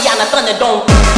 Rockiana Thunderdome.